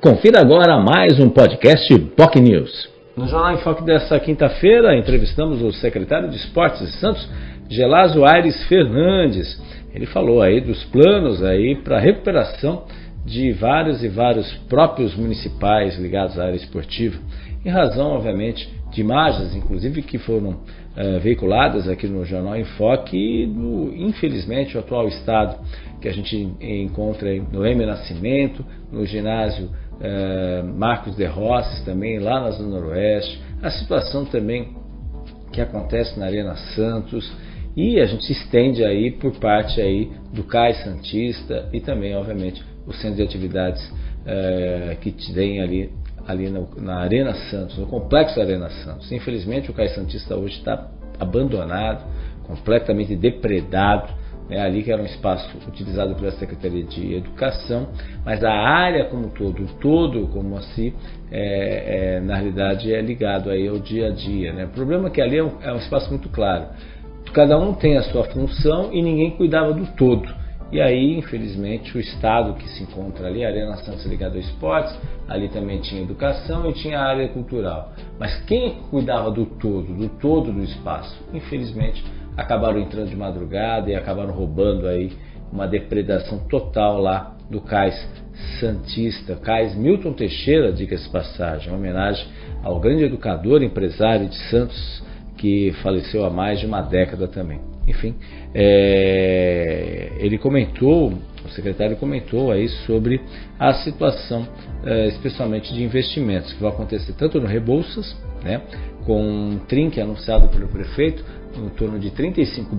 Confira agora mais um podcast POC News. No Jornal em Foque desta quinta-feira, entrevistamos o secretário de Esportes de Santos, Gelásio Aires Fernandes. Ele falou aí dos planos aí para a recuperação de vários e vários próprios municipais ligados à área esportiva, em razão, obviamente, de imagens, inclusive, que foram uh, veiculadas aqui no Jornal em Foque e, do, infelizmente, o atual estado que a gente encontra no M Nascimento, no ginásio uh, Marcos de Rosses também, lá na Zona Noroeste, a situação também que acontece na Arena Santos e a gente se estende aí por parte aí do CAI Santista e também, obviamente, o centro de atividades uh, que tem ali ali no, na Arena Santos, no complexo Arena Santos. Infelizmente, o CAI Santista hoje está abandonado, completamente depredado né, ali que era um espaço utilizado pela Secretaria de Educação, mas a área como todo, todo como assim, é, é, na realidade é ligado aí ao dia a dia. Né? O problema é que ali é um, é um espaço muito claro. Cada um tem a sua função e ninguém cuidava do todo. E aí, infelizmente, o Estado que se encontra ali, a Arena Santos ligada ao esportes, ali também tinha educação e tinha a área cultural. Mas quem cuidava do todo, do todo do espaço? Infelizmente, acabaram entrando de madrugada e acabaram roubando aí uma depredação total lá do cais Santista, cais Milton Teixeira, diga-se passagem, uma homenagem ao grande educador, empresário de Santos, que faleceu há mais de uma década também. Enfim, é, ele comentou, o secretário comentou aí sobre a situação, é, especialmente de investimentos, que vão acontecer tanto no Rebouças, né, com um trinque anunciado pelo prefeito, em torno de 35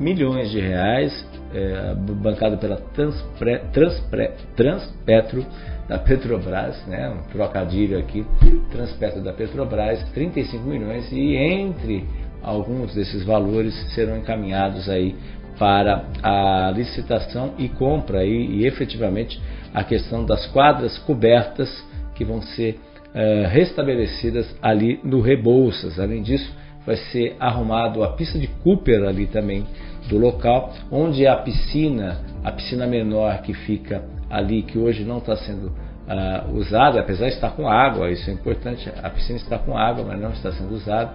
milhões de reais, é, bancado pela Transpre, Transpre, Transpetro da Petrobras, né, um trocadilho aqui, Transpetro da Petrobras, 35 milhões, e entre alguns desses valores serão encaminhados aí para a licitação e compra e, e efetivamente a questão das quadras cobertas que vão ser uh, restabelecidas ali no Rebouças. Além disso, vai ser arrumado a pista de Cooper ali também do local, onde a piscina, a piscina menor que fica ali, que hoje não está sendo uh, usada, apesar de estar com água, isso é importante, a piscina está com água, mas não está sendo usada,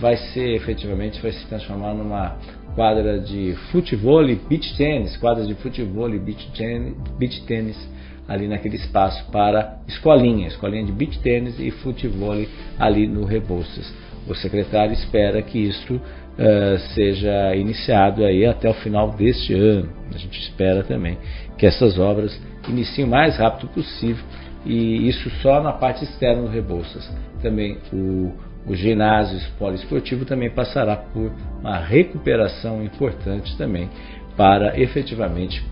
vai ser efetivamente, vai se transformar numa quadra de futebol e beach tênis, quadra de futebol e beach tênis, beach ali naquele espaço para escolinha, escolinha de beach tênis e futebol ali no Rebouças. O secretário espera que isso uh, seja iniciado aí até o final deste ano. A gente espera também que essas obras iniciem o mais rápido possível e isso só na parte externa do Rebouças. Também o, o ginásio poliesportivo também passará por uma recuperação importante também para efetivamente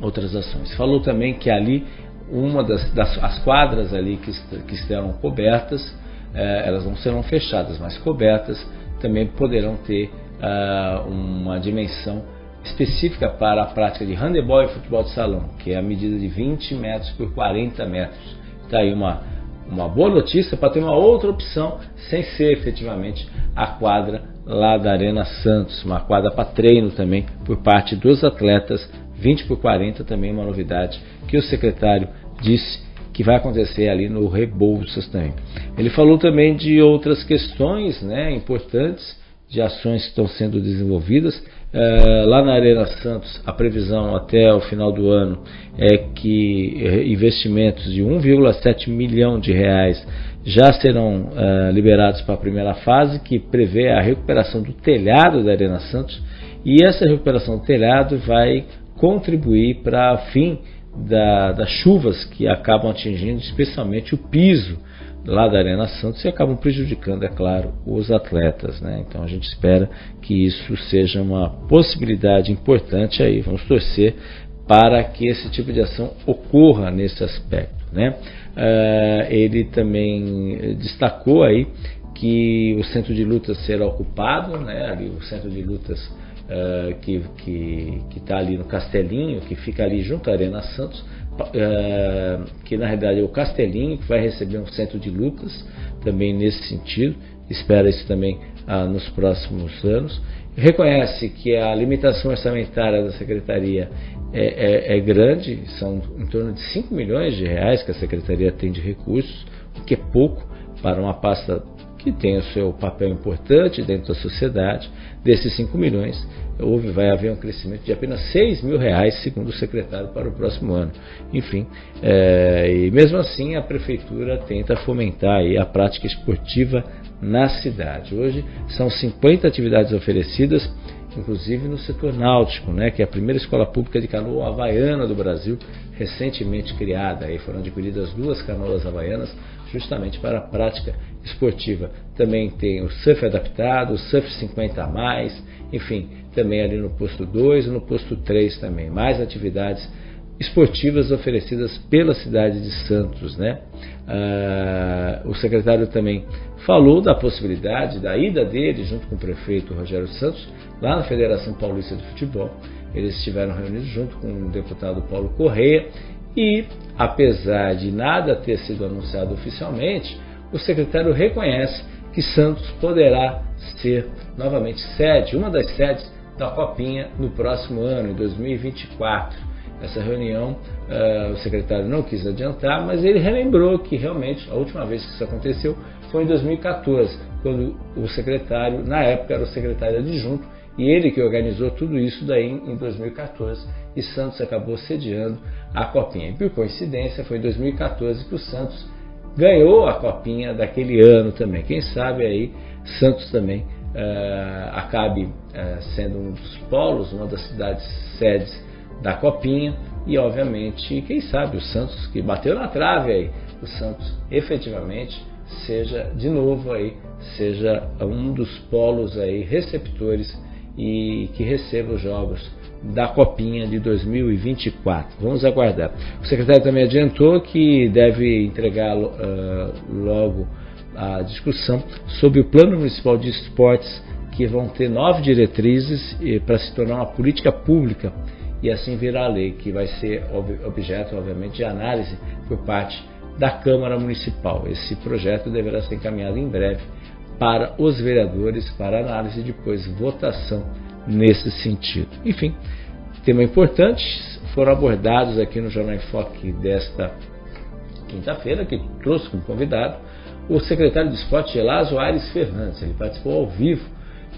outras ações. Falou também que ali uma das, das as quadras ali que, que estarão cobertas é, elas não serão fechadas, mas cobertas, também poderão ter uh, uma dimensão específica para a prática de handebol e futebol de salão, que é a medida de 20 metros por 40 metros. Está aí uma, uma boa notícia para ter uma outra opção, sem ser efetivamente a quadra lá da Arena Santos, uma quadra para treino também por parte dos atletas, 20 por 40 também uma novidade que o secretário disse que vai acontecer ali no Rebouças também. Ele falou também de outras questões né, importantes, de ações que estão sendo desenvolvidas. Uh, lá na Arena Santos, a previsão até o final do ano é que investimentos de 1,7 milhão de reais já serão uh, liberados para a primeira fase, que prevê a recuperação do telhado da Arena Santos, e essa recuperação do telhado vai contribuir para fim da, das chuvas que acabam atingindo especialmente o piso lá da Arena Santos e acabam prejudicando, é claro, os atletas. Né? Então a gente espera que isso seja uma possibilidade importante aí. Vamos torcer para que esse tipo de ação ocorra nesse aspecto. Né? Uh, ele também destacou aí que o centro de lutas será ocupado, né? ali o centro de lutas uh, que está tá ali no Castelinho, que fica ali junto à Arena Santos, uh, que na realidade é o Castelinho, que vai receber um centro de lutas também nesse sentido. Espera isso também ah, nos próximos anos. Reconhece que a limitação orçamentária da secretaria é, é, é, grande, são em torno de 5 milhões de reais que a secretaria tem de recursos, o que é pouco para uma pasta que tem o seu papel importante dentro da sociedade. Desses 5 milhões, houve, vai haver um crescimento de apenas 6 mil reais, segundo o secretário, para o próximo ano. Enfim, é, e mesmo assim a prefeitura tenta fomentar a prática esportiva na cidade. Hoje são 50 atividades oferecidas, inclusive no setor náutico, né, que é a primeira escola pública de canoa havaiana do Brasil, recentemente criada. Aí foram adquiridas duas canoas havaianas justamente para a prática esportiva. Também tem o surf adaptado, o surf 50 a mais, enfim, também ali no posto 2 e no posto 3 também. Mais atividades esportivas oferecidas pela cidade de Santos. Né? Ah, o secretário também falou da possibilidade da ida dele, junto com o prefeito Rogério Santos, lá na Federação Paulista de Futebol. Eles estiveram reunidos junto com o deputado Paulo Correia e, apesar de nada ter sido anunciado oficialmente, o secretário reconhece que Santos poderá ser novamente sede, uma das sedes da Copinha no próximo ano, em 2024. Essa reunião uh, o secretário não quis adiantar, mas ele relembrou que realmente a última vez que isso aconteceu foi em 2014, quando o secretário, na época era o secretário adjunto, e ele que organizou tudo isso daí em 2014, e Santos acabou sediando a Copinha. E por coincidência, foi em 2014 que o Santos ganhou a Copinha daquele ano também. Quem sabe aí Santos também uh, acabe uh, sendo um dos polos, uma das cidades sedes da Copinha e, obviamente, quem sabe o Santos que bateu na trave aí, o Santos efetivamente seja de novo aí, seja um dos polos aí receptores e que receba os jogos da Copinha de 2024. Vamos aguardar. O secretário também adiantou que deve entregar uh, logo a discussão sobre o Plano Municipal de Esportes, que vão ter nove diretrizes para se tornar uma política pública e assim virar lei, que vai ser objeto, obviamente, de análise por parte da Câmara Municipal. Esse projeto deverá ser encaminhado em breve para os vereadores para análise e depois votação nesse sentido. Enfim, tema importante foram abordados aqui no Jornal em Foque desta quinta-feira, que trouxe como convidado o secretário de Esporte Gelásio Aires Fernandes. Ele participou ao vivo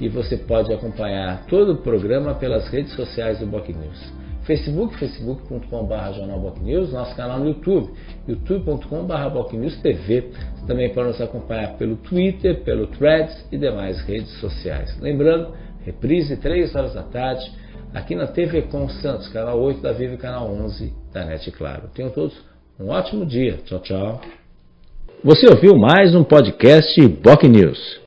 e você pode acompanhar todo o programa pelas redes sociais do Boc News. Facebook, facebook.com.br jornalbocnews, nosso canal no YouTube, youtube.com.br bocnewstv. Você também pode nos acompanhar pelo Twitter, pelo Threads e demais redes sociais. Lembrando, reprise 3 horas da tarde, aqui na TV Com Santos, canal 8 da Viva e canal 11 da NET Claro. Tenham todos um ótimo dia. Tchau, tchau. Você ouviu mais um podcast Boc News.